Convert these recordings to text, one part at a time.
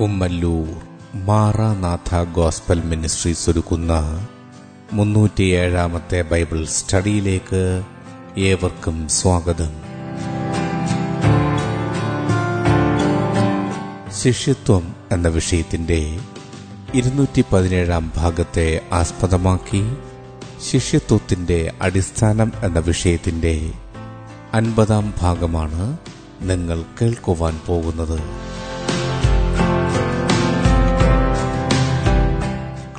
Kummallur Maranatha gospel ministries ഒരുക്കുന്ന മുന്നൂറ്റിയേഴാമത്തെ Bible സ്റ്റഡിയിലേക്ക് ഏവർക്കും സ്വാഗതം. ശിഷ്യത്വം എന്ന വിഷയത്തിന്റെ ഇരുന്നൂറ്റി പതിനേഴാം ഭാഗത്തെ ആസ്പദമാക്കി ശിഷ്യത്വത്തിന്റെ അടിസ്ഥാനം എന്ന വിഷയത്തിന്റെ അൻപതാം ഭാഗമാണ് നിങ്ങൾ കേൾക്കുവാൻ പോകുന്നത്.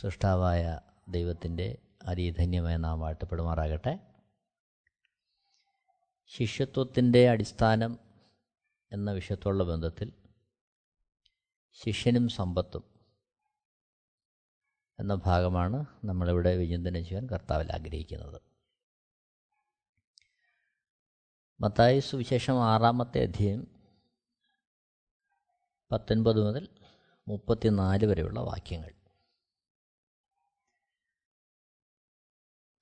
സൃഷ്ടാവായ ദൈവത്തിന്റെ അതിധന്യമായ നാം വാഴ്ത്തപ്പെടുമാറാകട്ടെ ശിഷ്യത്വത്തിന്റെ അടിസ്ഥാനം എന്ന വിഷയത്തോടുള്ള ബന്ധത്തിൽ ശിഷ്യനും സമ്പത്തും എന്ന ഭാഗമാണ് നമ്മളിവിടെ വിചിന്തനം ചെയ്യാൻ കർത്താവിൽ ആഗ്രഹിക്കുന്നത്. മത്തായി സുവിശേഷം ആറാമത്തെ അധ്യയം പത്തൊൻപത് മുതൽ മുപ്പത്തിനാല് വരെയുള്ള വാക്യങ്ങൾ.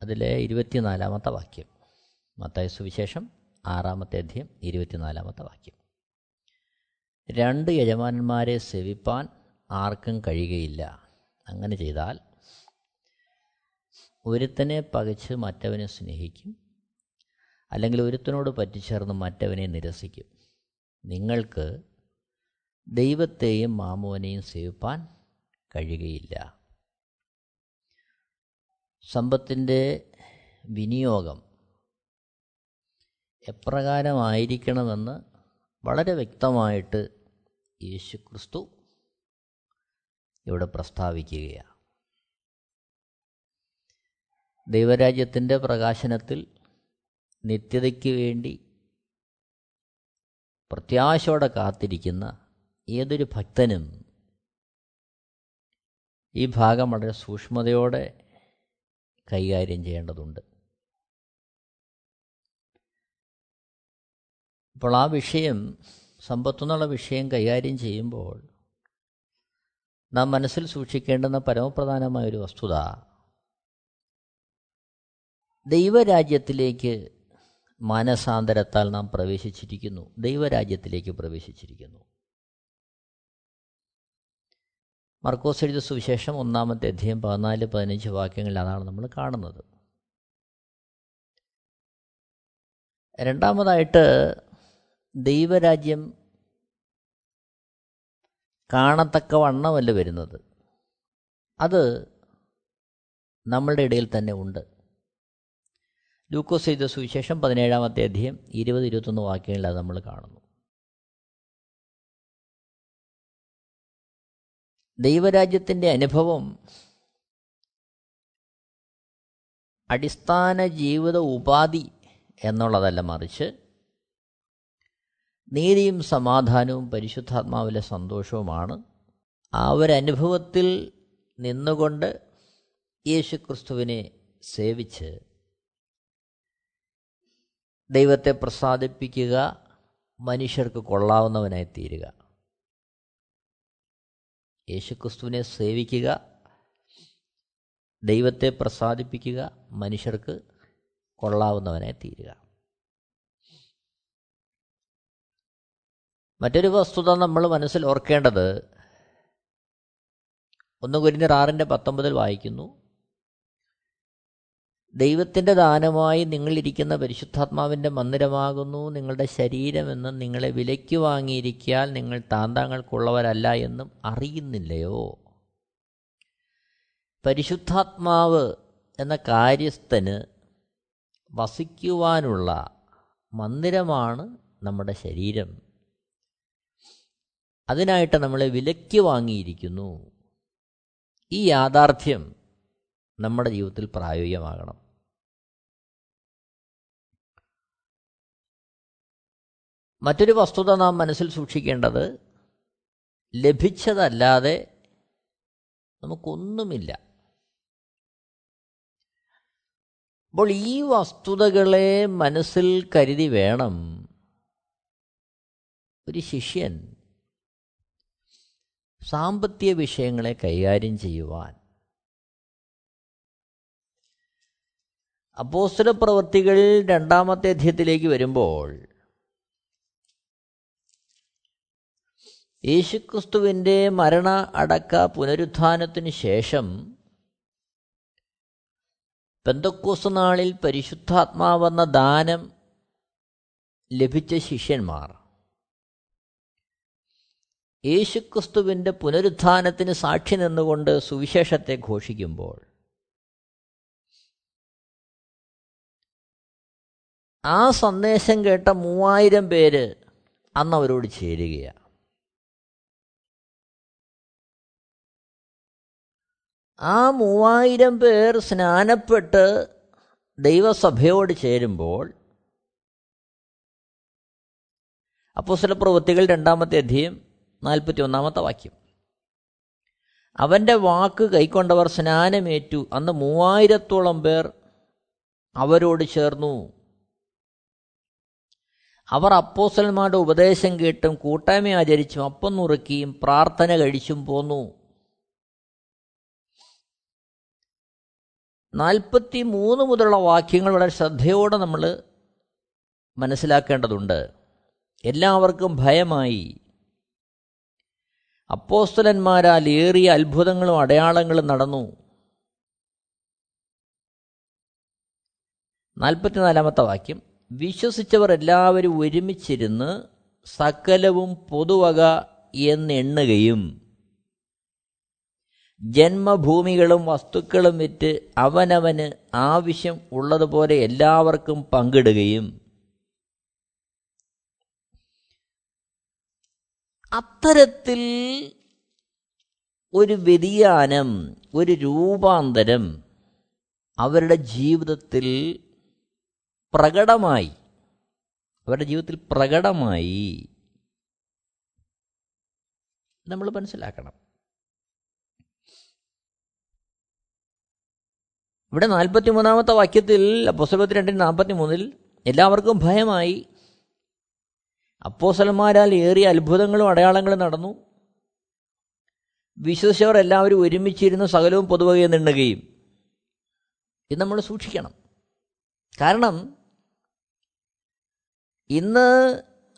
അതിലെ ഇരുപത്തിനാലാമത്തെ വാക്യം. മത്തായ സുവിശേഷം ആറാമത്തെ അധ്യയം ഇരുപത്തിനാലാമത്തെ വാക്യം. രണ്ട് യജമാനന്മാരെ സേവിപ്പാൻ ആർക്കും കഴിയുകയില്ല. അങ്ങനെ ചെയ്താൽ ഒരുത്തനെ പകച്ച് മറ്റവനെ സ്നേഹിക്കും അല്ലെങ്കിൽ ഒരുത്തനോട് പറ്റിച്ചേർന്ന് മറ്റവനെ നിരസിക്കും. നിങ്ങൾക്ക് ദൈവത്തെയും മാമോനെയും സേവിപ്പാൻ കഴിയുകയില്ല. സമ്പത്തിന്റെ വിനിയോഗം എപ്രകാരമായിരിക്കണമെന്ന് വളരെ വ്യക്തമായിട്ട് യേശു ക്രിസ്തു ഇവിടെ പ്രസ്താവിക്കുകയാണ്. ദൈവരാജ്യത്തിന്റെ പ്രകാശനത്തിൽ നിത്യതയ്ക്ക് വേണ്ടി പ്രത്യാശയോടെ കാത്തിരിക്കുന്ന ഏതൊരു ഭക്തനും ഈ ഭാഗം വളരെ സൂക്ഷ്മതയോടെ കൈകാര്യം ചെയ്യേണ്ടതുണ്ട്. അപ്പോൾ ആ വിഷയം സമ്പത്തെന്നുള്ള വിഷയം കൈകാര്യം ചെയ്യുമ്പോൾ നാം മനസ്സിൽ സൂക്ഷിക്കേണ്ടുന്ന പരമപ്രധാനമായ ഒരു വസ്തുത ദൈവരാജ്യത്തിലേക്ക് മാനസാന്തരത്താൽ നാം പ്രവേശിച്ചിരിക്കുന്നു. ദൈവരാജ്യത്തിലേക്ക് പ്രവേശിച്ചിരിക്കുന്നു. മർക്കോസ് എഴുതിയ സുവിശേഷം ഒന്നാമത്തെ അധ്യയം പതിനാല് പതിനഞ്ച് വാക്യങ്ങളിൽ അതാണ് നമ്മൾ കാണുന്നത്. രണ്ടാമതായിട്ട് ദൈവരാജ്യം കാണത്തക്ക വണ്ണമല്ല വരുന്നത്. അത് നമ്മളുടെ ഇടയിൽ തന്നെ ഉണ്ട്. ലൂക്കോസ് ചെയ്ത സുവിശേഷം പതിനേഴാമത്തെ അധ്യയം ഇരുപത് ഇരുപത്തൊന്ന് വാക്യങ്ങളിൽ അത് നമ്മൾ കാണുന്നു ദൈവരാജ്യത്തിന്റെ അനുഭവം അടിസ്ഥാന ജീവിത ഉപാധി എന്നുള്ളതല്ല മറിച്ച് നീതിയും സമാധാനവും പരിശുദ്ധാത്മാവിലെ സന്തോഷവുമാണ്. ആ ഒരനുഭവത്തിൽ നിന്നുകൊണ്ട് യേശുക്രിസ്തുവിനെ സേവിച്ച് ദൈവത്തെ പ്രസാദിപ്പിക്കുക മനുഷ്യർക്ക് കൊള്ളാവുന്നവനായി തീരുക യേശുക്രിസ്തുവിനെ സേവിക്കുക ദൈവത്തെ പ്രസാദിപ്പിക്കുക മനുഷ്യർക്ക് കൊള്ളാവുന്നവനായി തീരുക. മറ്റൊരു വസ്തുത നമ്മൾ മനസ്സിൽ ഓർക്കേണ്ടത് ഒന്ന് കുരിഞ്ഞർ ആറിന്റെ പത്തൊമ്പതിൽ വായിക്കുന്നു ദൈവത്തിന്റെ ദാനമായി നിങ്ങളിരിക്കുന്ന പരിശുദ്ധാത്മാവിന്റെ മന്ദിരമാകുന്നു. നിങ്ങളുടെ ശരീരമെന്നും നിങ്ങളെ വിലയ്ക്ക് വാങ്ങിയിരിക്കാൽ നിങ്ങൾ താന്താങ്ങൾക്കുള്ളവരല്ല എന്നും അറിയുന്നില്ലയോ? പരിശുദ്ധാത്മാവ് എന്ന കാര്യസ്ഥന് വസിക്കുവാനുള്ള മന്ദിരമാണ് നമ്മുടെ ശരീരം. അതിനായിട്ട് നമ്മളെ വിലയ്ക്ക് വാങ്ങിയിരിക്കുന്നു. ഈ യാഥാർത്ഥ്യം നമ്മുടെ ജീവിതത്തിൽ പ്രായോഗികമാകണം. മറ്റൊരു വസ്തുത നാം മനസ്സിൽ സൂക്ഷിക്കേണ്ടത് ലഭിച്ചതല്ലാതെ നമുക്കൊന്നുമില്ല. അപ്പോൾ ഈ വസ്തുതകളെ മനസ്സിൽ കരുതി വേണം ഒരു ശിഷ്യൻ സാമ്പത്തിക വിഷയങ്ങളെ കൈകാര്യം ചെയ്യുവാൻ. അപ്പോസ്തല പ്രവൃത്തികൾ രണ്ടാമത്തെ അധ്യയത്തിലേക്ക് വരുമ്പോൾ യേശുക്രിസ്തുവിന്റെ മരണ അടക്ക പുനരുത്ഥാനത്തിന് ശേഷം പെന്തക്കോസ് നാളിൽ പരിശുദ്ധാത്മാവെന്ന ദാനം ലഭിച്ച ശിഷ്യന്മാർ യേശുക്രിസ്തുവിന്റെ പുനരുത്ഥാനത്തിന് സാക്ഷി നിന്നുകൊണ്ട് സുവിശേഷത്തെ ഘോഷിക്കുമ്പോൾ ആ സന്ദേശം കേട്ട മൂവായിരം പേര് അന്ന് അവരോട് ചേരുകയാണ് ആ മൂവായിരം പേർ സ്നാനപ്പെട്ട് ദൈവസഭയോട് ചേരുമ്പോൾ അപ്പോസ്തല പ്രവൃത്തികൾ രണ്ടാമത്തെ അധ്യയം നാൽപ്പത്തി ഒന്നാമത്തെ വാക്യം. അവന്റെ വാക്ക് കൈക്കൊണ്ടവർ സ്നാനമേറ്റു. അന്ന് മൂവായിരത്തോളം പേർ അവരോട് ചേർന്നു. അവർ അപ്പോസലന്മാരുടെ ഉപദേശം കേട്ടും കൂട്ടായ്മ ആചരിച്ചും അപ്പം നുറുക്കിയും പ്രാർത്ഥന കഴിച്ചും പോന്നു. നാൽപ്പത്തി മൂന്ന് മുതലുള്ള വാക്യങ്ങൾ വളരെ ശ്രദ്ധയോടെ നമ്മൾ മനസ്സിലാക്കേണ്ടതുണ്ട്. എല്ലാവർക്കും ഭയമായി. അപ്പോസ്തലന്മാരാൽ ഏറിയ അത്ഭുതങ്ങളും അടയാളങ്ങളും നടന്നു. നാൽപ്പത്തിനാലാമത്തെ വാക്യം. വിശ്വസിച്ചവർ എല്ലാവരും ഒരുമിച്ചിരുന്ന് സകലവും പൊതുവക എന്നെണ്ണുകയും ജന്മഭൂമികളും വസ്തുക്കളും വിറ്റ് അവനവന് ആവശ്യം ഉള്ളതുപോലെ എല്ലാവർക്കും പങ്കിടുകയും അത്തരത്തിൽ ഒരു വ്യതിയാനം ഒരു രൂപാന്തരം അവരുടെ ജീവിതത്തിൽ പ്രകടമായി. അവരുടെ ജീവിതത്തിൽ പ്രകടമായി. നമ്മൾ മനസ്സിലാക്കണം. ഇവിടെ നാൽപ്പത്തി മൂന്നാമത്തെ വാക്യത്തിൽ അപ്പോസലപത്തി രണ്ടിന് നാൽപ്പത്തി മൂന്നിൽ എല്ലാവർക്കും ഭയമായി. അപ്പോസലന്മാരാൽ ഏറിയ അത്ഭുതങ്ങളും അടയാളങ്ങളും നടന്നു. വിശ്വസിച്ചവർ എല്ലാവരും ഒരുമിച്ചിരുന്ന് സകലവും പൊതുവകയെ നിണ്ണുകയും ഇത് നമ്മൾ സൂക്ഷിക്കണം. കാരണം ഇന്ന്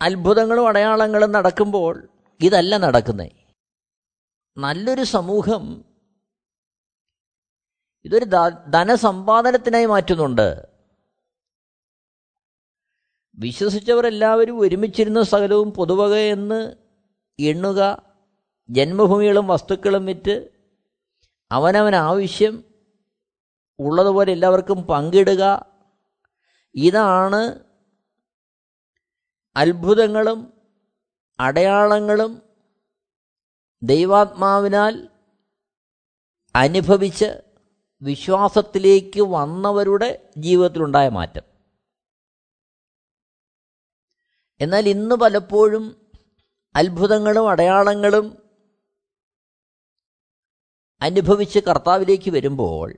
അത്ഭുതങ്ങളും അടയാളങ്ങളും നടക്കുമ്പോൾ ഇതല്ല നടക്കുന്നത് നല്ലൊരു സമൂഹം ഇതൊരു ധനസമ്പാദനത്തിനായി മാറ്റുന്നുണ്ട്. വിശ്വസിച്ചവരെല്ലാവരും ഒരുമിച്ചിരുന്ന സകലവും പൊതുവക എന്ന് എണ്ണുക ജന്മഭൂമികളും വസ്തുക്കളും വിറ്റ് അവനവൻ ആവശ്യം ഉള്ളതുപോലെ എല്ലാവർക്കും പങ്കിടുക ഇതാണ് അത്ഭുതങ്ങളും അടയാളങ്ങളും ദൈവാത്മാവിനാൽ അനുഭവിച്ച് വിശ്വാസത്തിലേക്ക് വന്നവരുടെ ജീവിതത്തിലുണ്ടായ മാറ്റം. എന്നാൽ ഇന്ന് പലപ്പോഴും അത്ഭുതങ്ങളും അടയാളങ്ങളും അനുഭവിച്ച് കർത്താവിലേക്ക് വരുമ്പോൾ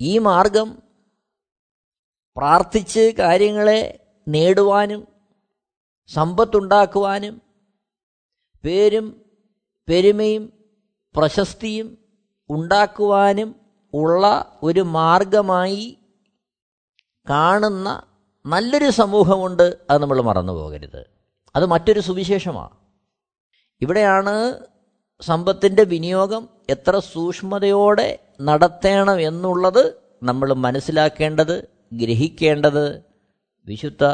ഈ മാർഗം പ്രാർത്ഥിച്ച് കാര്യങ്ങളെ നേടുവാനും സമ്പത്തുണ്ടാക്കുവാനും പേരും പെരുമയും പ്രശസ്തിയും ഉണ്ടാക്കുവാനും ഉള്ള ഒരു മാർഗമായി കാണുന്ന നല്ലൊരു സമൂഹമുണ്ട് അത് നമ്മൾ മറന്നു പോകരുത് അത് മറ്റൊരു സുവിശേഷമാണ് ഇവിടെയാണ് സമ്പത്തിന്റെ വിനിയോഗം എത്ര സൂക്ഷ്മതയോടെ നടത്തണം എന്നുള്ളത് നമ്മൾ മനസ്സിലാക്കേണ്ടത്. ഗ്രഹിക്കേണ്ടത് വിശുദ്ധ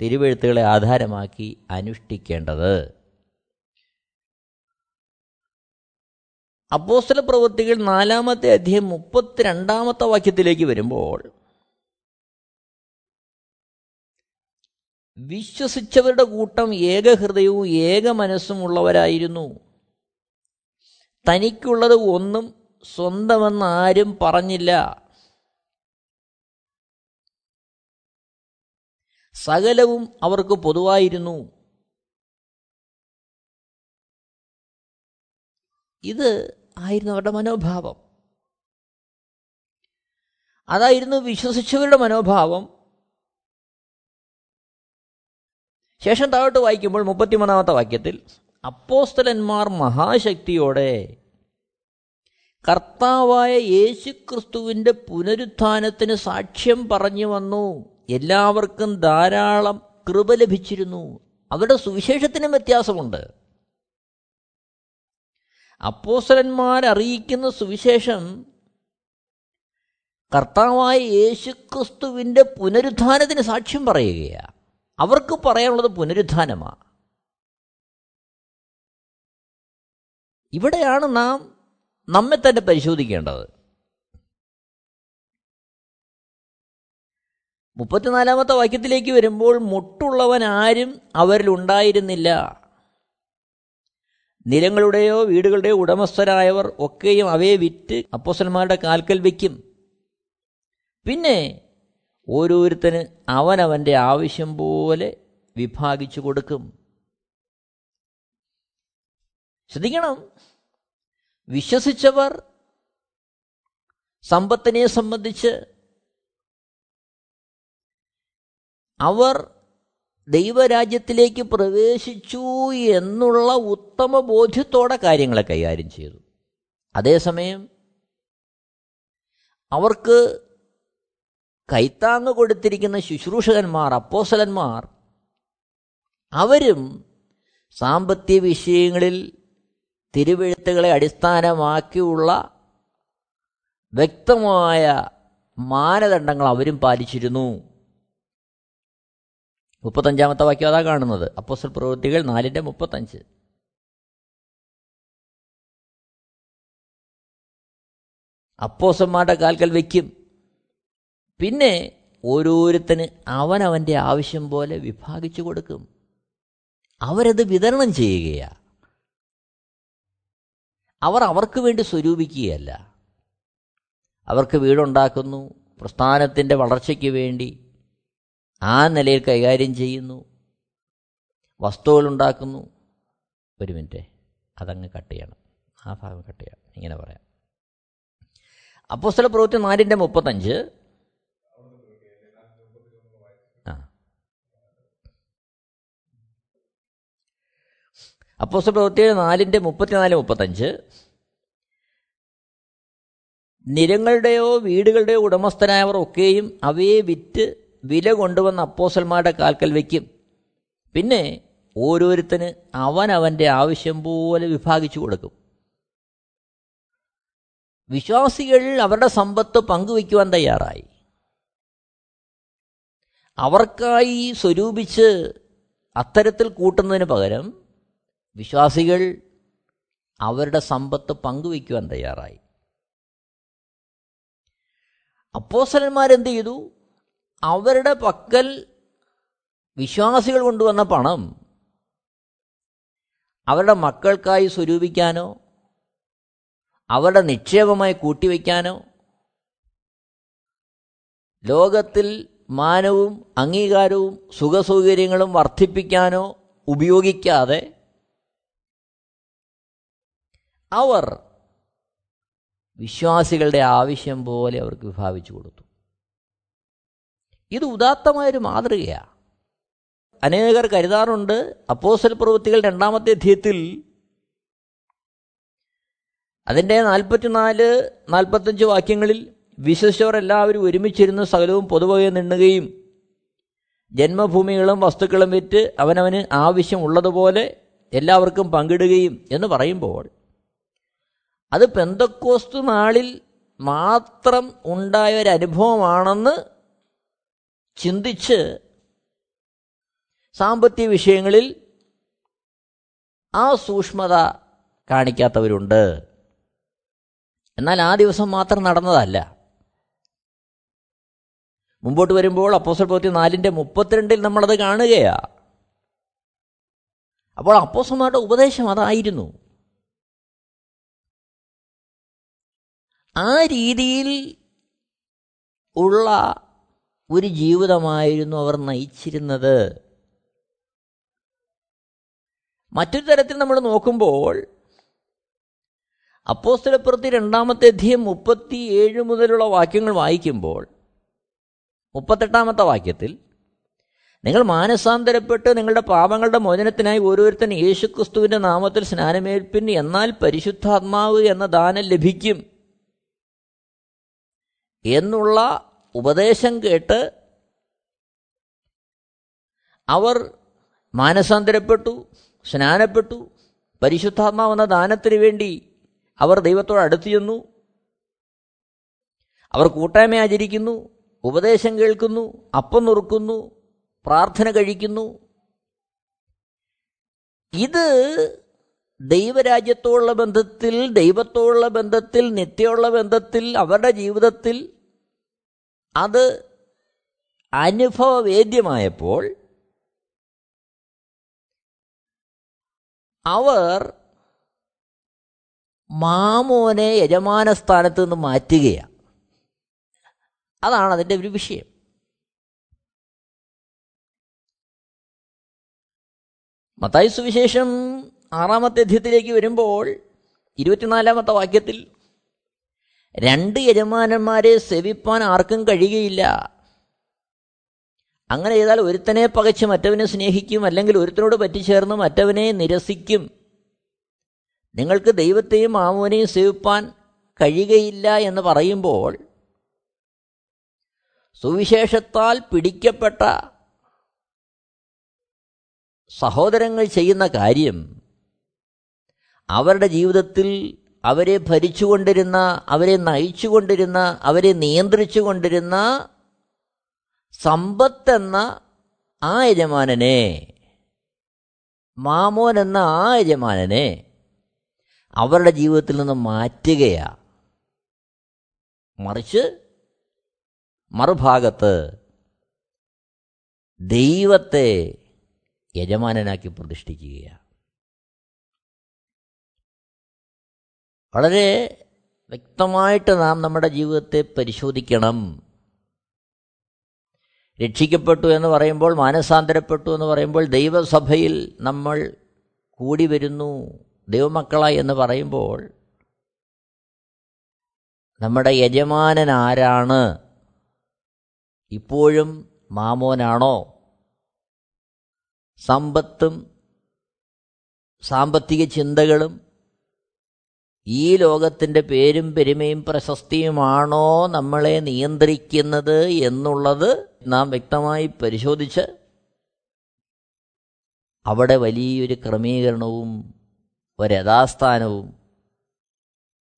തിരുവെഴുത്തുകളെ ആധാരമാക്കി അനുഷ്ഠിക്കേണ്ടത്. അപ്പോസ്തല പ്രവൃത്തികൾ നാലാമത്തെ അധ്യയം മുപ്പത്തിരണ്ടാമത്തെ വാക്യത്തിലേക്ക് വരുമ്പോൾ വിശ്വസിച്ചവരുടെ കൂട്ടം ഏകഹൃദയവും ഏക മനസ്സും ഉള്ളവരായിരുന്നു തനിക്കുള്ളത് ഒന്നും സ്വന്തമെന്ന് ആരും പറഞ്ഞില്ല. സകലവും അവർക്ക് പൊതുവായിരുന്നു. ഇത് ആയിരുന്നു അവരുടെ മനോഭാവം. അതായിരുന്നു വിശ്വസിച്ചവരുടെ മനോഭാവം. ശേഷം താഴോട്ട് വായിക്കുമ്പോൾ മുപ്പത്തിമൂന്നാമത്തെ വാക്യത്തിൽ അപ്പോസ്തലന്മാർ മഹാശക്തിയോടെ കർത്താവായ യേശുക്രിസ്തുവിന്റെ പുനരുത്ഥാനത്തിന് സാക്ഷ്യം പറഞ്ഞു വന്നു. എല്ലാവർക്കും ധാരാളം കൃപ ലഭിച്ചിരുന്നു. അവരുടെ സുവിശേഷത്തിനും വ്യത്യാസമുണ്ട്. അറിയിക്കുന്ന സുവിശേഷം കർത്താവായ യേശുക്രിസ്തുവിന്റെ പുനരുദ്ധാനത്തിന് സാക്ഷ്യം പറയുകയാണ്. അവർക്ക് പറയാനുള്ളത് പുനരുദ്ധാനമാണ് ഇവിടെയാണ് നാം നമ്മെ തന്നെ പരിശോധിക്കേണ്ടത്. മുപ്പത്തിനാലാമത്തെ വാക്യത്തിലേക്ക് വരുമ്പോൾ മുട്ടുള്ളവൻ ആരും അവരിൽ ഉണ്ടായിരുന്നില്ല നിലങ്ങളുടെയോ വീടുകളുടെയോ ഉടമസ്ഥരായവർ ഒക്കെയും അവയെ വിറ്റ് അപ്പോസന്മാരുടെ കാൽക്കൽ വയ്ക്കും പിന്നെ ഓരോരുത്തന് അവനവന്റെ ആവശ്യം പോലെ വിഭാഗിച്ചു കൊടുക്കും. ശ്രദ്ധിക്കണം. വിശ്വസിച്ചവർ സമ്പത്തിനെ സംബന്ധിച്ച് അവർ ദൈവരാജ്യത്തിലേക്ക് പ്രവേശിച്ചു എന്നുള്ള ഉത്തമ ബോധ്യത്തോടെ കാര്യങ്ങളെ കൈകാര്യം ചെയ്തു. അതേസമയം അവർക്ക് കൈത്താങ്ങ് കൊടുത്തിരിക്കുന്ന ശുശ്രൂഷകന്മാർ അപ്പോസലന്മാർ അവരും സാമ്പത്തിക വിഷയങ്ങളിൽ തിരുവെഴുത്തുകളെ അടിസ്ഥാനമാക്കിയുള്ള വ്യക്തമായ മാനദണ്ഡങ്ങൾ അവരും പാലിച്ചിരുന്നു. മുപ്പത്തഞ്ചാമത്തെ വാക്യം അതാ കാണുന്നത്. അപ്പോസൽ പ്രവൃത്തികൾ നാലിന്റെ മുപ്പത്തഞ്ച്. അപ്പോസന്മാരുടെ കാൽക്കൽ വയ്ക്കും പിന്നെ ഓരോരുത്തന് അവനവന്റെ ആവശ്യം പോലെ വിഭാഗിച്ചു കൊടുക്കും. അവരത് വിതരണം ചെയ്യുകയാണ് അവർ അവർക്ക് വേണ്ടി സ്വരൂപിക്കുകയല്ല. അവർക്ക് വീടുണ്ടാക്കുന്നു പ്രസ്ഥാനത്തിന്റെ വളർച്ചയ്ക്ക് വേണ്ടി ആ നിലയിൽ കൈകാര്യം ചെയ്യുന്നു. വസ്തുക്കളുണ്ടാക്കുന്നു. ഒരു മിനിറ്റ്. അതങ്ങ് കട്ട് ചെയ്യണം. ആ ഭാഗം കട്ട് ചെയ്യണം ഇങ്ങനെ പറയാം. അപ്പോൾ സ്ഥല പ്രവൃത്തി നാലിന്റെ മുപ്പത്തഞ്ച്. ആ. പ്രവൃത്തി നാലിന്റെ മുപ്പത്തിനാല് മുപ്പത്തഞ്ച്. നിരങ്ങളുടെയോ വീടുകളുടെയോ ഉടമസ്ഥനായവർ ഒക്കെയും അവയെ വിറ്റ് വില കൊണ്ടുവന്ന അപ്പോസന്മാരുടെ കാൽക്കൽ വയ്ക്കും പിന്നെ ഓരോരുത്തന് അവൻ അവന്റെ ആവശ്യം പോലെ വിഭാഗിച്ചു കൊടുക്കും. വിശ്വാസികൾ അവരുടെ സമ്പത്ത് പങ്കുവയ്ക്കുവാൻ തയ്യാറായി. അവർക്കായി സ്വരൂപിച്ച് അത്തരത്തിൽ കൂട്ടുന്നതിന് പകരം വിശ്വാസികൾ അവരുടെ സമ്പത്ത് പങ്കുവയ്ക്കുവാൻ തയ്യാറായി. അപ്പോസലന്മാരെന്ത് ചെയ്തു? അവരുടെ പക്കൽ വിശ്വാസികൾ കൊണ്ടുവന്ന പണം അവരുടെ മക്കൾക്കായി സ്വരൂപിക്കാനോ അവരുടെ നിക്ഷേപമായി കൂട്ടിവയ്ക്കാനോ ലോകത്തിൽ മാനവും അംഗീകാരവും സുഖസൗകര്യങ്ങളും വർദ്ധിപ്പിക്കാനോ ഉപയോഗിക്കാതെ അവർ വിശ്വാസികളുടെ ആവശ്യം പോലെ അവർക്ക് വിഭാവിച്ചു കൊടുത്തു. ഇത് ഉദാത്തമായൊരു മാതൃകയാണ് അനേകർ കരുതാറുണ്ട് അപ്പോസൽ പ്രവൃത്തികൾ രണ്ടാമത്തെ അധ്യയത്തിൽ അതിന്റെ നാൽപ്പത്തിനാല് നാൽപ്പത്തഞ്ച് വാക്യങ്ങളിൽ വിശ്വസിച്ചവർ എല്ലാവരും ഒരുമിച്ചിരുന്ന് സകലവും പൊതുവകയെ നിണ്ണുകയും ജന്മഭൂമികളും വസ്തുക്കളും വിറ്റ് അവനവന് ആവശ്യമുള്ളതുപോലെ എല്ലാവർക്കും പങ്കിടുകയും എന്ന് പറയുമ്പോൾ അത് പെന്തക്കോസ്തു നാളിൽ മാത്രം ഉണ്ടായ ഒരു അനുഭവമാണെന്ന് ചിന്തിച്ച് സാമ്പത്തിക വിഷയങ്ങളിൽ ആ സൂക്ഷ്മത കാണിക്കാത്തവരുണ്ട്. എന്നാൽ ആ ദിവസം മാത്രം നടന്നതല്ല. മുമ്പോട്ട് വരുമ്പോൾ അപ്പോസൽ പ്രവൃത്തി നാലിന്റെ മുപ്പത്തിരണ്ടിൽ നമ്മളത് കാണുകയാ. അപ്പോൾ അപ്പോസന്മാരുടെ ഉപദേശം അതായിരുന്നു. ആ രീതിയിൽ ഉള്ള ഒരു ജീവിതമായിരുന്നു അവർ നയിച്ചിരുന്നത്. മറ്റൊരു തരത്തിൽ നമ്മൾ നോക്കുമ്പോൾ അപ്പോസ്തലപ്പുറത്തി രണ്ടാമത്തെ അധ്യയം മുപ്പത്തി ഏഴ് മുതലുള്ള വാക്യങ്ങൾ വായിക്കുമ്പോൾ മുപ്പത്തെട്ടാമത്തെ വാക്യത്തിൽ നിങ്ങൾ മാനസാന്തരപ്പെട്ട് നിങ്ങളുടെ പാപങ്ങളുടെ മോചനത്തിനായി ഓരോരുത്തൻ യേശുക്രിസ്തുവിന്റെ നാമത്തിൽ സ്നാനമേൽപ്പിൻ എന്നാൽ പരിശുദ്ധാത്മാവ് എന്ന ദാനം ലഭിക്കും എന്നുള്ള ഉപദേശം കേട്ട് അവർ മാനസാന്തരപ്പെട്ടു സ്നാനപ്പെട്ടു പരിശുദ്ധാത്മാവെന്ന ദാനത്തിന് വേണ്ടി അവർ ദൈവത്തോട് അടുത്തു ചെന്നു. അവർ കൂട്ടായ്മ ആചരിക്കുന്നു ഉപദേശം കേൾക്കുന്നു അപ്പം നുറുക്കുന്നു പ്രാർത്ഥന കഴിക്കുന്നു. ഇത് ദൈവരാജ്യത്തോടുള്ള ബന്ധത്തിൽ ദൈവത്തോടുള്ള ബന്ധത്തിൽ നിത്യമുള്ള ബന്ധത്തിൽ അവരുടെ ജീവിതത്തിൽ അത് അനുഭവവേദ്യമായപ്പോൾ അവർ മാമോനെ യജമാന സ്ഥാനത്ത് നിന്ന് മാറ്റുകയാണ് അതാണ് അതിന്റെ ഒരു വിഷയം. മത്തായി സുവിശേഷം ആറാമത്തെ അധ്യയത്തിലേക്ക് വരുമ്പോൾ ഇരുപത്തിനാലാമത്തെ വാക്യത്തിൽ രണ്ട് യജമാനന്മാരെ സേവിപ്പാൻ ആർക്കും കഴിയുകയില്ല. അങ്ങനെ ചെയ്താൽ ഒരുത്തനെ പകച്ച് മറ്റവനെ സ്നേഹിക്കും അല്ലെങ്കിൽ ഒരുത്തനോട് പറ്റിച്ചേർന്ന് മറ്റവനെ നിരസിക്കും. നിങ്ങൾക്ക് ദൈവത്തെയും മാമോനെയും സേവിപ്പാൻ കഴിയുകയില്ല എന്ന് പറയുമ്പോൾ സുവിശേഷത്താൽ പിടിക്കപ്പെട്ട സഹോദരങ്ങൾ ചെയ്യുന്ന കാര്യം അവരുടെ ജീവിതത്തിൽ അവരെ ഭരിച്ചുകൊണ്ടിരുന്ന അവരെ നയിച്ചുകൊണ്ടിരുന്ന അവരെ നിയന്ത്രിച്ചു കൊണ്ടിരുന്ന സമ്പത്തെന്ന ആ യജമാനനെ മാമോൻ എന്ന ആ യജമാനനെ അവരുടെ ജീവിതത്തിൽ നിന്ന് മാറ്റുകയാ. മറിച്ച് മറുഭാഗത്ത് ദൈവത്തെ യജമാനനാക്കി പ്രതിഷ്ഠിക്കുകയാണ് വളരെ വ്യക്തമായിട്ട് നാം നമ്മുടെ ജീവിതത്തെ പരിശോധിക്കണം. രക്ഷിക്കപ്പെട്ടു എന്ന് പറയുമ്പോൾ മാനസാന്തരപ്പെട്ടു എന്ന് പറയുമ്പോൾ ദൈവസഭയിൽ നമ്മൾ കൂടി വരുന്നു ദൈവമക്കളായി എന്ന് പറയുമ്പോൾ നമ്മുടെ യജമാനൻ ആരാണ്? ഇപ്പോഴും മാമോനാണോ? സമ്പത്തും സാമ്പത്തിക ചിന്തകളും ഈ ലോകത്തിന്റെ പേരും പെരുമയും പ്രശസ്തിയുമാണോ നമ്മളെ നിയന്ത്രിക്കുന്നത് എന്നുള്ളത് നാം വ്യക്തമായി പരിശോധിച്ച് അവിടെ വലിയൊരു ക്രമീകരണവും ഒരഥാസ്ഥാനവും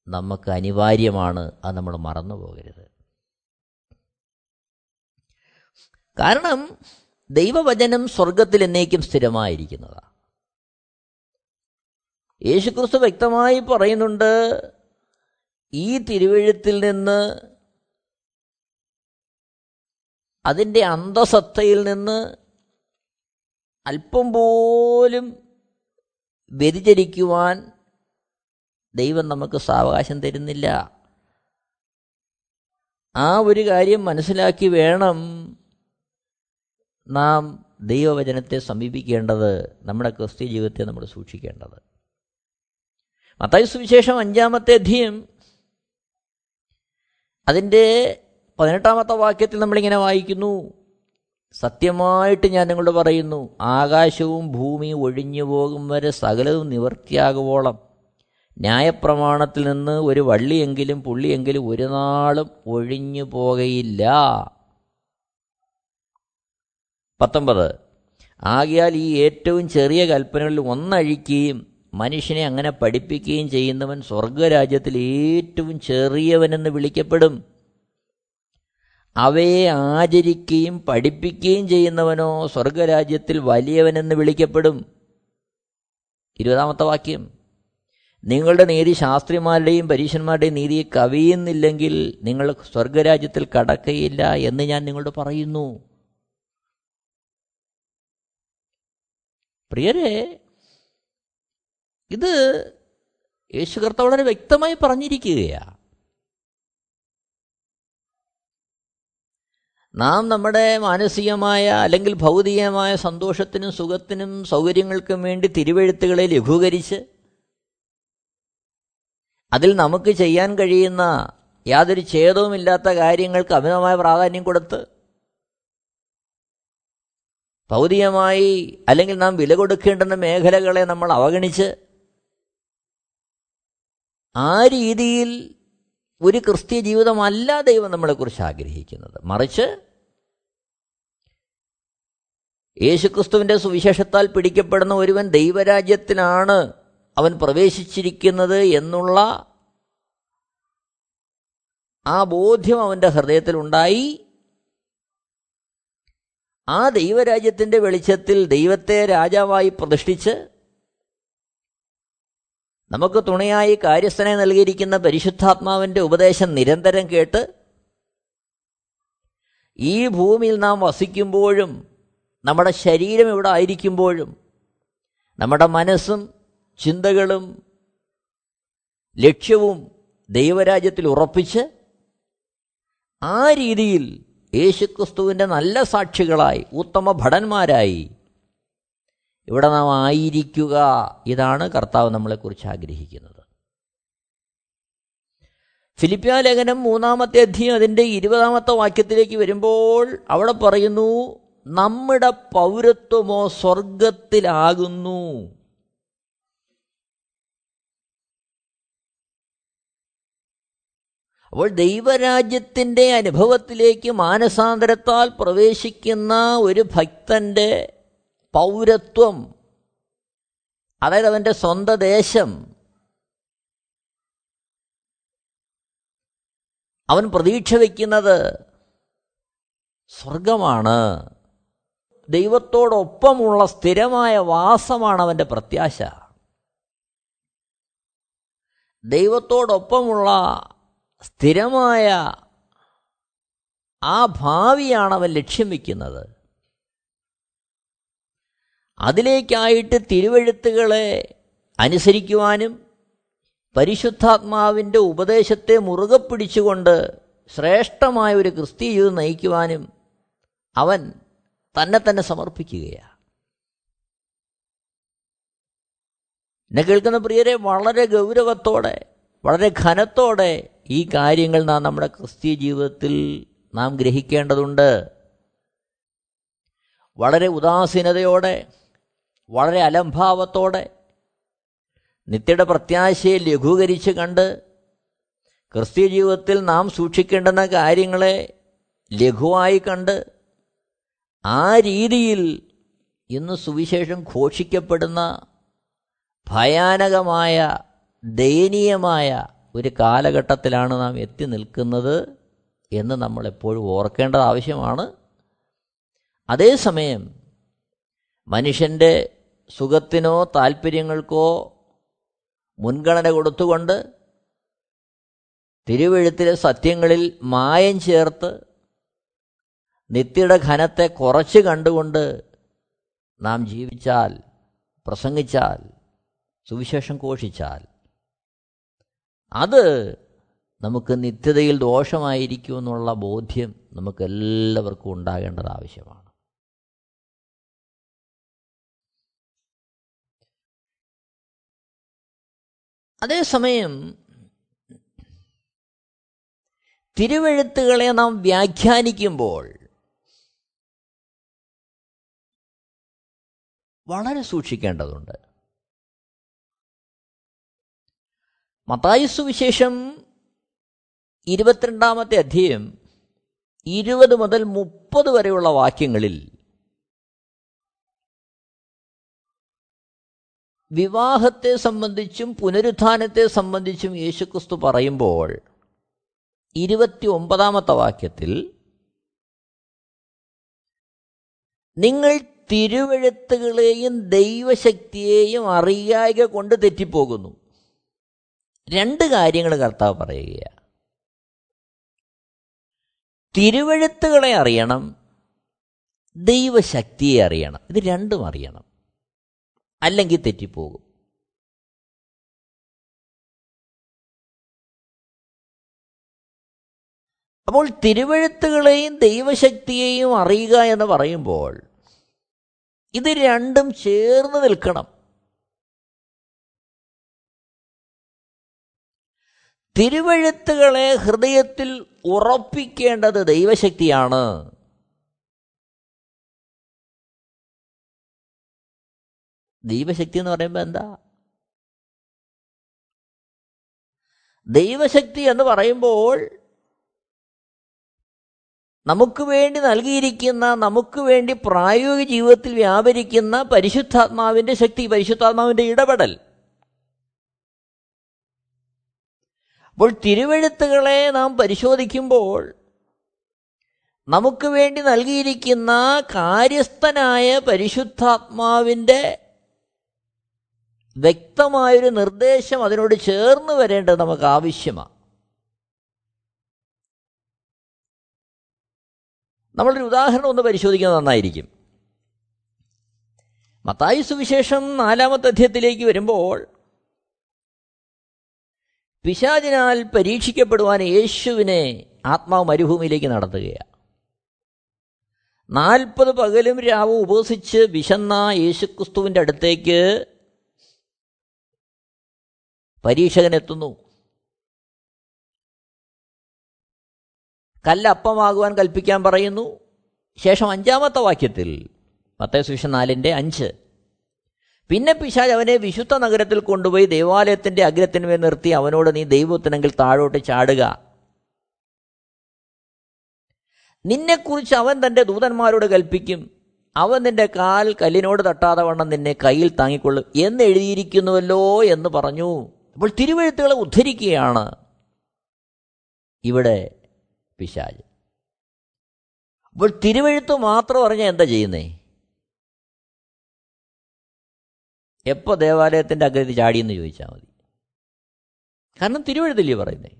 നമുക്ക് അനിവാര്യമാണ് അത് നമ്മൾ മറന്നു പോകരുത് കാരണം ദൈവവചനം സ്വർഗത്തിൽ എന്നേക്കും സ്ഥിരമായിരിക്കുന്നതാണ്. യേശുക്രിസ്തു വ്യക്തമായി പറയുന്നുണ്ട് ഈ തിരുവഴുത്തിൽ നിന്ന് അതിന്റെ അന്തസത്തയിൽ നിന്ന് അല്പം പോലും വ്യതിചരിക്കുവാൻ ദൈവം നമുക്ക് സാവകാശം തരുന്നില്ല. ആ ഒരു കാര്യം മനസ്സിലാക്കി വേണം നാം ദൈവവചനത്തെ സമീപിക്കേണ്ടത് നമ്മുടെ ക്രിസ്ത്യ ജീവിതത്തെ നമ്മൾ സൂക്ഷിക്കേണ്ടത്. മത്തായി സുവിശേഷം അഞ്ചാമത്തെ അധ്യയം. അതിന്റെ പതിനെട്ടാമത്തെ വാക്യത്തിൽ നമ്മളിങ്ങനെ വായിക്കുന്നു. സത്യമായിട്ട് ഞാൻ നിങ്ങളോട് പറയുന്നു ആകാശവും ഭൂമിയും ഒഴിഞ്ഞു പോകും വരെ സകലവും നിവർത്തിയാകുവോളം. ന്യായപ്രമാണത്തിൽ നിന്ന് ഒരു വള്ളിയെങ്കിലും പുള്ളിയെങ്കിലും ഒരു നാളും ഒഴിഞ്ഞു പോകയില്ല പത്തൊമ്പത് ആകിയാൽ ഈ ഏറ്റവും ചെറിയ കൽപ്പനകളിൽ ഒന്നഴിക്കുകയും മനുഷ്യനെ അങ്ങനെ പഠിപ്പിക്കുകയും ചെയ്യുന്നവൻ സ്വർഗരാജ്യത്തിൽ ഏറ്റവും ചെറിയവനെന്ന് വിളിക്കപ്പെടും. അവയെ ആചരിക്കുകയും പഠിപ്പിക്കുകയും ചെയ്യുന്നവനോ സ്വർഗരാജ്യത്തിൽ വലിയവനെന്ന് വിളിക്കപ്പെടും. ഇരുപതാമത്തെ വാക്യം. നിങ്ങളുടെ നീതി ശാസ്ത്രിമാരുടെയും പരീക്ഷന്മാരുടെയും നീതിയെ കവിയുന്നില്ലെങ്കിൽ നിങ്ങൾ സ്വർഗരാജ്യത്തിൽ കടക്കയില്ല എന്ന് ഞാൻ നിങ്ങളോട് പറയുന്നു. പ്രിയരെ ഇത് യേശു കർത്ത വളരെ വ്യക്തമായി പറഞ്ഞിരിക്കുകയാണ് നാം നമ്മുടെ മാനസികമായ അല്ലെങ്കിൽ ഭൗതികമായ സന്തോഷത്തിനും സുഖത്തിനും സൗകര്യങ്ങൾക്കും വേണ്ടി തിരുവെഴുത്തുകളെ ലഘൂകരിച്ച് അതിൽ നമുക്ക് ചെയ്യാൻ കഴിയുന്ന യാതൊരു ഛേദവുമില്ലാത്ത കാര്യങ്ങൾക്ക് അമിതമായ പ്രാധാന്യം കൊടുത്ത് ഭൗതികമായി അല്ലെങ്കിൽ നാം വില കൊടുക്കേണ്ടുന്ന മേഖലകളെ നമ്മൾ അവഗണിച്ച് ആ രീതിയിൽ ഒരു ക്രിസ്ത്യ ജീവിതമല്ല ദൈവം നമ്മളെക്കുറിച്ച് ആഗ്രഹിക്കുന്നത്. മറിച്ച് യേശുക്രിസ്തുവിന്റെ സുവിശേഷത്താൽ പിടിക്കപ്പെടുന്ന ഒരുവൻ ദൈവരാജ്യത്തിനാണ് അവൻ പ്രവേശിച്ചിരിക്കുന്നത് എന്നുള്ള ആ ബോധ്യം അവന്റെ ഹൃദയത്തിലുണ്ടായി ആ ദൈവരാജ്യത്തിന്റെ വെളിച്ചത്തിൽ ദൈവത്തെ രാജാവായി പ്രതിഷ്ഠിച്ച് നമുക്ക് തുണയായി കാര്യസ്ഥനെ നൽകിയിരിക്കുന്ന പരിശുദ്ധാത്മാവിന്റെ ഉപദേശം നിരന്തരം കേട്ട് ഈ ഭൂമിയിൽ നാം വസിക്കുമ്പോഴും നമ്മുടെ ശരീരം ഇവിടെ ആയിരിക്കുമ്പോഴും നമ്മുടെ മനസ്സും ചിന്തകളും ലക്ഷ്യവും ദൈവരാജ്യത്തിൽ ഉറപ്പിച്ച് ആ രീതിയിൽ യേശുക്രിസ്തുവിന്റെ നല്ല സാക്ഷികളായി ഉത്തമ ഭടന്മാരായി ഇവിടെ നാം ആയിരിക്കുക. ഇതാണ് കർത്താവ് നമ്മളെക്കുറിച്ച് ആഗ്രഹിക്കുന്നത്. ഫിലിപ്പിയ ലേഖനം മൂന്നാമത്തെ അധ്യയം അതിന്റെ ഇരുപതാമത്തെ വാക്യത്തിലേക്ക് വരുമ്പോൾ അവിടെ പറയുന്നു നമ്മുടെ പൗരത്വമോ സ്വർഗത്തിലാകുന്നു അപ്പോൾ ദൈവരാജ്യത്തിന്റെ അനുഭവത്തിലേക്ക് മാനസാന്തരത്താൽ പ്രവേശിക്കുന്ന ഒരു ഭക്തന്റെ പൗരത്വം അതായത് അവന്റെ സ്വന്തം ദേശം. അവൻ പ്രതീക്ഷ വയ്ക്കുന്നത് സ്വർഗമാണ് ദൈവത്തോടൊപ്പമുള്ള സ്ഥിരമായ വാസമാണ് അവന്റെ പ്രത്യാശ. ദൈവത്തോടൊപ്പമുള്ള സ്ഥിരമായ ആ ഭാവിയാണ് അവൻ ലക്ഷ്യം വയ്ക്കുന്നത്. അതിലേക്കായിട്ട് തിരുവഴുത്തുകളെ അനുസരിക്കുവാനും പരിശുദ്ധാത്മാവിന്റെ ഉപദേശത്തെ മുറുകെ പിടിച്ചുകൊണ്ട് ശ്രേഷ്ഠമായ ഒരു ക്രിസ്തീയ ജീവിതം നയിക്കുവാനും അവൻ തന്നെ തന്നെ സമർപ്പിക്കുകയാണ്. എന്നെ കേൾക്കുന്ന പ്രിയരെ വളരെ ഗൗരവത്തോടെ വളരെ ഘനത്തോടെ ഈ കാര്യങ്ങൾ നാം നമ്മുടെ ക്രിസ്തീയ ജീവിതത്തിൽ നാം ഗ്രഹിക്കേണ്ടതുണ്ട്. വളരെ ഉദാസീനതയോടെ വളരെ അലംഭാവത്തോടെ നിത്യയുടെ പ്രത്യാശയെ ലഘൂകരിച്ച് കണ്ട് ക്രിസ്തീയ ജീവിതത്തിൽ നാം സൂക്ഷിക്കേണ്ടുന്ന കാര്യങ്ങളെ ലഘുവായി കണ്ട് ആ രീതിയിൽ ഇന്ന് സുവിശേഷം ഘോഷിക്കപ്പെടുന്ന ഭയാനകമായ ദയനീയമായ ഒരു കാലഘട്ടത്തിലാണ് നാം എത്തി നിൽക്കുന്നത് എന്ന് നമ്മളെപ്പോഴും ഓർക്കേണ്ടത് ആവശ്യമാണ്. അതേസമയം മനുഷ്യന്റെ സുഖത്തിനോ താല്പര്യങ്ങൾക്കോ മുൻഗണന കൊടുത്തുകൊണ്ട് തിരുവെഴുത്തിലെ സത്യങ്ങളിൽ മായം ചേർത്ത് നിത്യയുടെ ഘനത്തെ കുറച്ച് കണ്ടുകൊണ്ട് നാം ജീവിച്ചാൽ പ്രസംഗിച്ചാൽ സുവിശേഷം ഘോഷിച്ചാൽ അത് നമുക്ക് നിത്യതയിൽ ദോഷമായിരിക്കുമെന്നുള്ള ബോധ്യം നമുക്കെല്ലാവർക്കും ഉണ്ടാകേണ്ടത് ആവശ്യമാണ്. അതേസമയം തിരുവെഴുത്തുകളെ നാം വ്യാഖ്യാനിക്കുമ്പോൾ വളരെ സൂക്ഷിക്കേണ്ടതുണ്ട്. മത്തായി വിശേഷം ഇരുപത്തിരണ്ടാമത്തെ അധ്യയം ഇരുപത് മുതൽ മുപ്പത് വരെയുള്ള വാക്യങ്ങളിൽ വിവാഹത്തെ സംബന്ധിച്ചും പുനരുത്ഥാനത്തെ സംബന്ധിച്ചും യേശുക്രിസ്തു പറയുമ്പോൾ ഇരുപത്തി ഒമ്പതാമത്തെ വാക്യത്തിൽ നിങ്ങൾ തിരുവെഴുത്തുകളെയും ദൈവശക്തിയെയും അറിയായിക കൊണ്ട് തെറ്റിപ്പോകുന്നു. രണ്ട് കാര്യങ്ങൾ കർത്താവ് പറയുകയാണ്. തിരുവെഴുത്തുകളെ അറിയണം ദൈവശക്തിയെ അറിയണം. ഇത് രണ്ടും അറിയണം. അല്ലെങ്കിൽ തെറ്റിപ്പോകും. അപ്പോൾ തിരുവഴുത്തുകളെയും ദൈവശക്തിയെയും അറിയുക എന്ന് പറയുമ്പോൾ ഇത് രണ്ടും ചേർന്ന് നിൽക്കണം. തിരുവഴുത്തുകളെ ഹൃദയത്തിൽ ഉറപ്പിക്കേണ്ടത് ദൈവശക്തിയാണ്. ദൈവശക്തി എന്ന് പറയുമ്പോൾ എന്താ? ദൈവശക്തി എന്ന് പറയുമ്പോൾ നമുക്ക് വേണ്ടി നൽകിയിരിക്കുന്ന നമുക്ക് വേണ്ടി പ്രായോഗിക ജീവിതത്തിൽ വ്യാപരിക്കുന്ന പരിശുദ്ധാത്മാവിന്റെ ശക്തി പരിശുദ്ധാത്മാവിന്റെ ഇടപെടൽ. അപ്പോൾ തിരുവഴുത്തുകളെ നാം പരിശോധിക്കുമ്പോൾ നമുക്ക് വേണ്ടി നൽകിയിരിക്കുന്ന കാര്യസ്ഥനായ പരിശുദ്ധാത്മാവിന്റെ വ്യക്തമായൊരു നിർദ്ദേശം അതിനോട് ചേർന്ന് വരേണ്ടത് നമുക്ക് ആവശ്യമാണ്. നമ്മളൊരു ഉദാഹരണം ഒന്ന് പരിശോധിക്കുന്നത് നന്നായിരിക്കും. മത്തായി സുവിശേഷം നാലാമത്തെ അധ്യയത്തിലേക്ക് വരുമ്പോൾ പിശാചിനാൽ പരീക്ഷിക്കപ്പെടുവാൻ യേശുവിനെ ആത്മാവ് മരുഭൂമിയിലേക്ക് നടത്തുകയാണ്. നാൽപ്പത് പകലും രാവും ഉപസിച്ച് വിശന്ന യേശുക്രിസ്തുവിന്റെ അടുത്തേക്ക് പരീക്ഷകനെത്തുന്നു. കല്ലപ്പമാകുവാൻ കൽപ്പിക്കാൻ പറയുന്നു. ശേഷം അഞ്ചാമത്തെ വാക്യത്തിൽ പത്തേ സുവിശേഷം നാലിന്റെ അഞ്ച്. പിന്നെ പിശാജ് അവനെ വിശുദ്ധ നഗരത്തിൽ കൊണ്ടുപോയി ദേവാലയത്തിന്റെ അഗ്രത്തിന്മേൽ നിർത്തി അവനോട് നീ ദൈവത്തിനെങ്കിൽ താഴോട്ട് ചാടുക. നിന്നെക്കുറിച്ച് അവൻ തന്റെ ദൂതന്മാരോട് കൽപ്പിക്കും. അവൻ നിന്റെ കാൽ കല്ലിനോട് തട്ടാതെ വണ്ണം നിന്നെ കയ്യിൽ താങ്ങിക്കൊള്ളും. എന്ന് എഴുതിയിരിക്കുന്നുവല്ലോ എന്ന് പറഞ്ഞു. അപ്പോൾ തിരുവഴുത്തുകളെ ഉദ്ധരിക്കുകയാണ് ഇവിടെ പിശാജ് അപ്പോൾ തിരുവഴുത്ത് മാത്രം അറിഞ്ഞാൽ എന്താ ചെയ്യുന്നേ? എപ്പോൾ ദേവാലയത്തിന്റെ അഗ്രതി ചാടിയെന്ന് ചോദിച്ചാൽ മതി. കാരണം തിരുവഴുത്തില്ലേ പറയുന്നേ?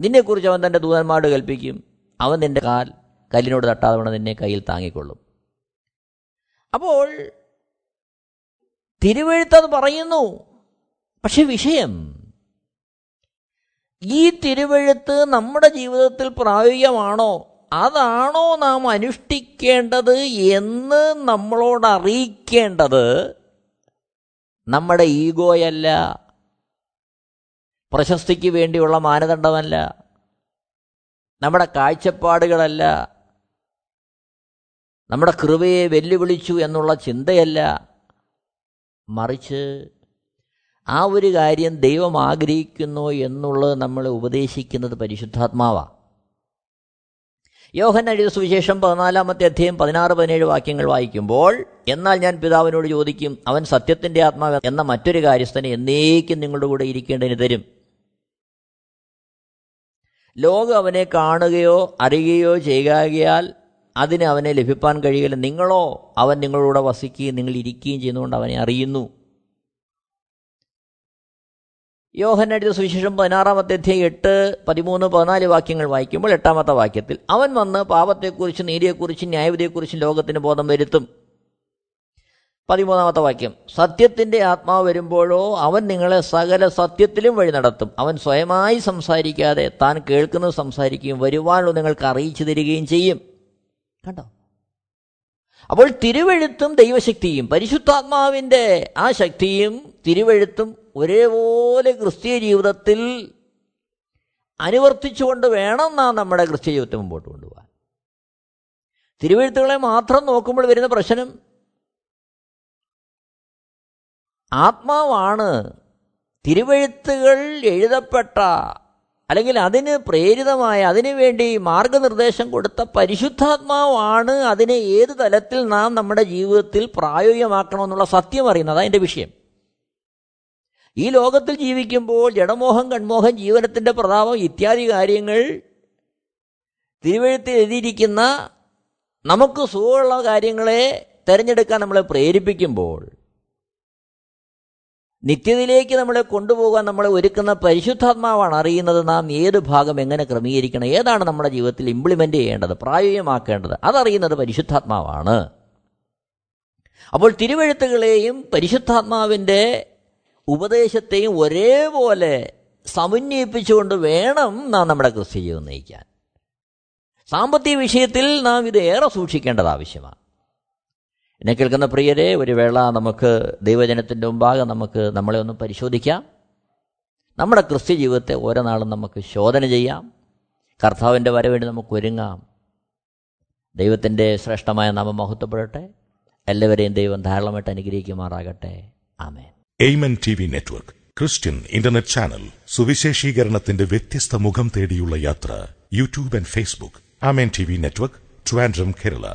നിന്നെക്കുറിച്ച് അവൻ തന്റെ ദൂതന്മാരോട് കൽപ്പിക്കും. അവൻ നിന്റെ കാൽ കല്ലിനോട് തട്ടാതെ വേണം നിന്നെ കയ്യിൽ താങ്ങിക്കൊള്ളും. അപ്പോൾ തിരുവഴുത്തത് പറയുന്നു. പക്ഷെ വിഷയം ഈ തിരുവഴുത്ത് നമ്മുടെ ജീവിതത്തിൽ പ്രായോഗികമാണോ? അതാണോ നാം അനുഷ്ഠിക്കേണ്ടത് എന്ന് നമ്മളോട് അറിയിക്കേണ്ടത് നമ്മുടെ ഈഗോയല്ല. പ്രശസ്തിക്ക് വേണ്ടിയുള്ള മാനദണ്ഡമല്ല. നമ്മുടെ കാഴ്ചപ്പാടുകളല്ല. നമ്മുടെ കൃപയെ വെല്ലുവിളിച്ചു എന്നുള്ള ചിന്തയല്ല. മറിച്ച് ആ ഒരു കാര്യം ദൈവം ആഗ്രഹിക്കുന്നു എന്നുള്ളത് നമ്മളെ ഉപദേശിക്കുന്നത് പരിശുദ്ധാത്മാവാണ് യോഹൻ എഴുതിയ സുവിശേഷം പതിനാലാമത്തെ അധ്യയം പതിനാറ് പതിനേഴ് വാക്യങ്ങൾ വായിക്കുമ്പോൾ എന്നാൽ ഞാൻ പിതാവിനോട് ചോദിക്കും അവൻ സത്യത്തിന്റെ ആത്മാവ് എന്ന മറ്റൊരു കാര്യസ്ഥനെ എന്നേക്കും നിങ്ങളുടെ കൂടെ ഇരിക്കേണ്ടതിന് തരും. ലോകം അവനെ കാണുകയോ അറിയുകയോ ചെയ്യുകയാൽ അതിന് അവനെ ലഭിപ്പാൻ കഴിയില്ല. നിങ്ങളോ അവൻ നിങ്ങളോട് വസിക്കുകയും നിങ്ങൾ ഇരിക്കുകയും ചെയ്യുന്നതുകൊണ്ട് അവനെ അറിയുന്നു. എഴുതിയ സുവിശേഷം പതിനാറാമത്തെ അധ്യയം എട്ട് പതിമൂന്ന് പതിനാല് വാക്യങ്ങൾ വായിക്കുമ്പോൾ എട്ടാമത്തെ വാക്യത്തിൽ അവൻ വന്ന് പാപത്തെക്കുറിച്ചും നീതിയെക്കുറിച്ചും ന്യായവിധിയെക്കുറിച്ചും ലോകത്തിന് ബോധം വരുത്തും. പതിമൂന്നാമത്തെ വാക്യം സത്യത്തിന്റെ ആത്മാവ് വരുമ്പോഴോ അവൻ നിങ്ങളെ സകല സത്യത്തിലും വഴി നടത്തും. അവൻ സ്വയമായി സംസാരിക്കാതെ താൻ കേൾക്കുന്നത് സംസാരിക്കുകയും വരുവാനുള്ള നിങ്ങൾക്ക് അറിയിച്ചു തരികയും ചെയ്യും. കണ്ടോ? അപ്പോൾ തിരുവഴുത്തും ദൈവശക്തിയും പരിശുദ്ധാത്മാവിന്റെ ആ ശക്തിയും തിരുവഴുത്തും ഒരേപോലെ ക്രിസ്തീയ ജീവിതത്തിൽ അനുവർത്തിച്ചുകൊണ്ട് വേണം നാം നമ്മുടെ ക്രിസ്തീയ ജീവിതത്തെ മുമ്പോട്ട് കൊണ്ടുപോകാൻ. തിരുവഴുത്തുകളെ മാത്രം നോക്കുമ്പോൾ വരുന്ന പ്രശ്നം ആത്മാവാണ് തിരുവഴുത്തുകൾ എഴുതപ്പെട്ട അല്ലെങ്കിൽ അതിന് പ്രേരിതമായ അതിനുവേണ്ടി മാർഗനിർദ്ദേശം കൊടുത്ത പരിശുദ്ധാത്മാവാണ് അതിനെ ഏത് തലത്തിൽ നാം നമ്മുടെ ജീവിതത്തിൽ പ്രായോഗികമാക്കണമെന്നുള്ള സത്യം അറിയുന്നത്. അതിന്റെ വിഷയം. ഈ ലോകത്തിൽ ജീവിക്കുമ്പോൾ ജഡമോഹം കൺമോഹം ജീവനത്തിന്റെ പ്രതാപം ഇത്യാദി കാര്യങ്ങൾ തിരുവഴുത്തിൽ എഴുതിയിരിക്കുന്ന നമുക്ക് സുഖമുള്ള കാര്യങ്ങളെ തിരഞ്ഞെടുക്കാൻ നമ്മളെ പ്രേരിപ്പിക്കുമ്പോൾ നിത്യതയിലേക്ക് നമ്മളെ കൊണ്ടുപോകാൻ നമ്മളെ ഒരുക്കുന്ന പരിശുദ്ധാത്മാവാണ് അറിയുന്നത് നാം ഏത് ഭാഗം എങ്ങനെ ക്രമീകരിക്കണം ഏതാണ് നമ്മുടെ ജീവിതത്തിൽ ഇംപ്ലിമെന്റ് ചെയ്യേണ്ടത് പ്രായോഗികമാക്കേണ്ടത് അതറിയുന്നത് പരിശുദ്ധാത്മാവാണ്. അപ്പോൾ തിരുവഴുത്തുകളെയും പരിശുദ്ധാത്മാവിന്റെ ഉപദേശത്തെയും ഒരേപോലെ സമന്വയിപ്പിച്ചുകൊണ്ട് വേണം നാം നമ്മുടെ ക്രിസ്ത്യ ജീവിതം നയിക്കാൻ. സാമ്പത്തിക വിഷയത്തിൽ നാം ഇത് ഏറെ സൂക്ഷിക്കേണ്ടത് ആവശ്യമാണ്. എന്നെ കേൾക്കുന്ന പ്രിയരെ ഒരു വേള നമുക്ക് ദൈവജനത്തിന്റെ മുമ്പാകെ നമുക്ക് നമ്മളെ ഒന്ന് പരിശോധിക്കാം. നമ്മുടെ ക്രിസ്ത്യ ജീവിതത്തെ ഓരോ നാളും നമുക്ക് ശോധന ചെയ്യാം. കർത്താവിന്റെ വരവേണ്ടി നമുക്ക് ഒരുങ്ങാം. ദൈവത്തിന്റെ ശ്രേഷ്ഠമായ നാമം മഹത്വപ്പെടട്ടെ. എല്ലാവരെയും ദൈവം ധാരാളമായിട്ട് അനുഗ്രഹിക്കുമാറാകട്ടെ. ആമേൻ. Amen T V network Christian internet channel സുവിശേഷീകരണത്തിന്റെ വ്യത്യസ്ത മുഖം തേടിയുള്ള യാത്ര YouTube and Facebook. Amen T V network Trivandrum Kerala.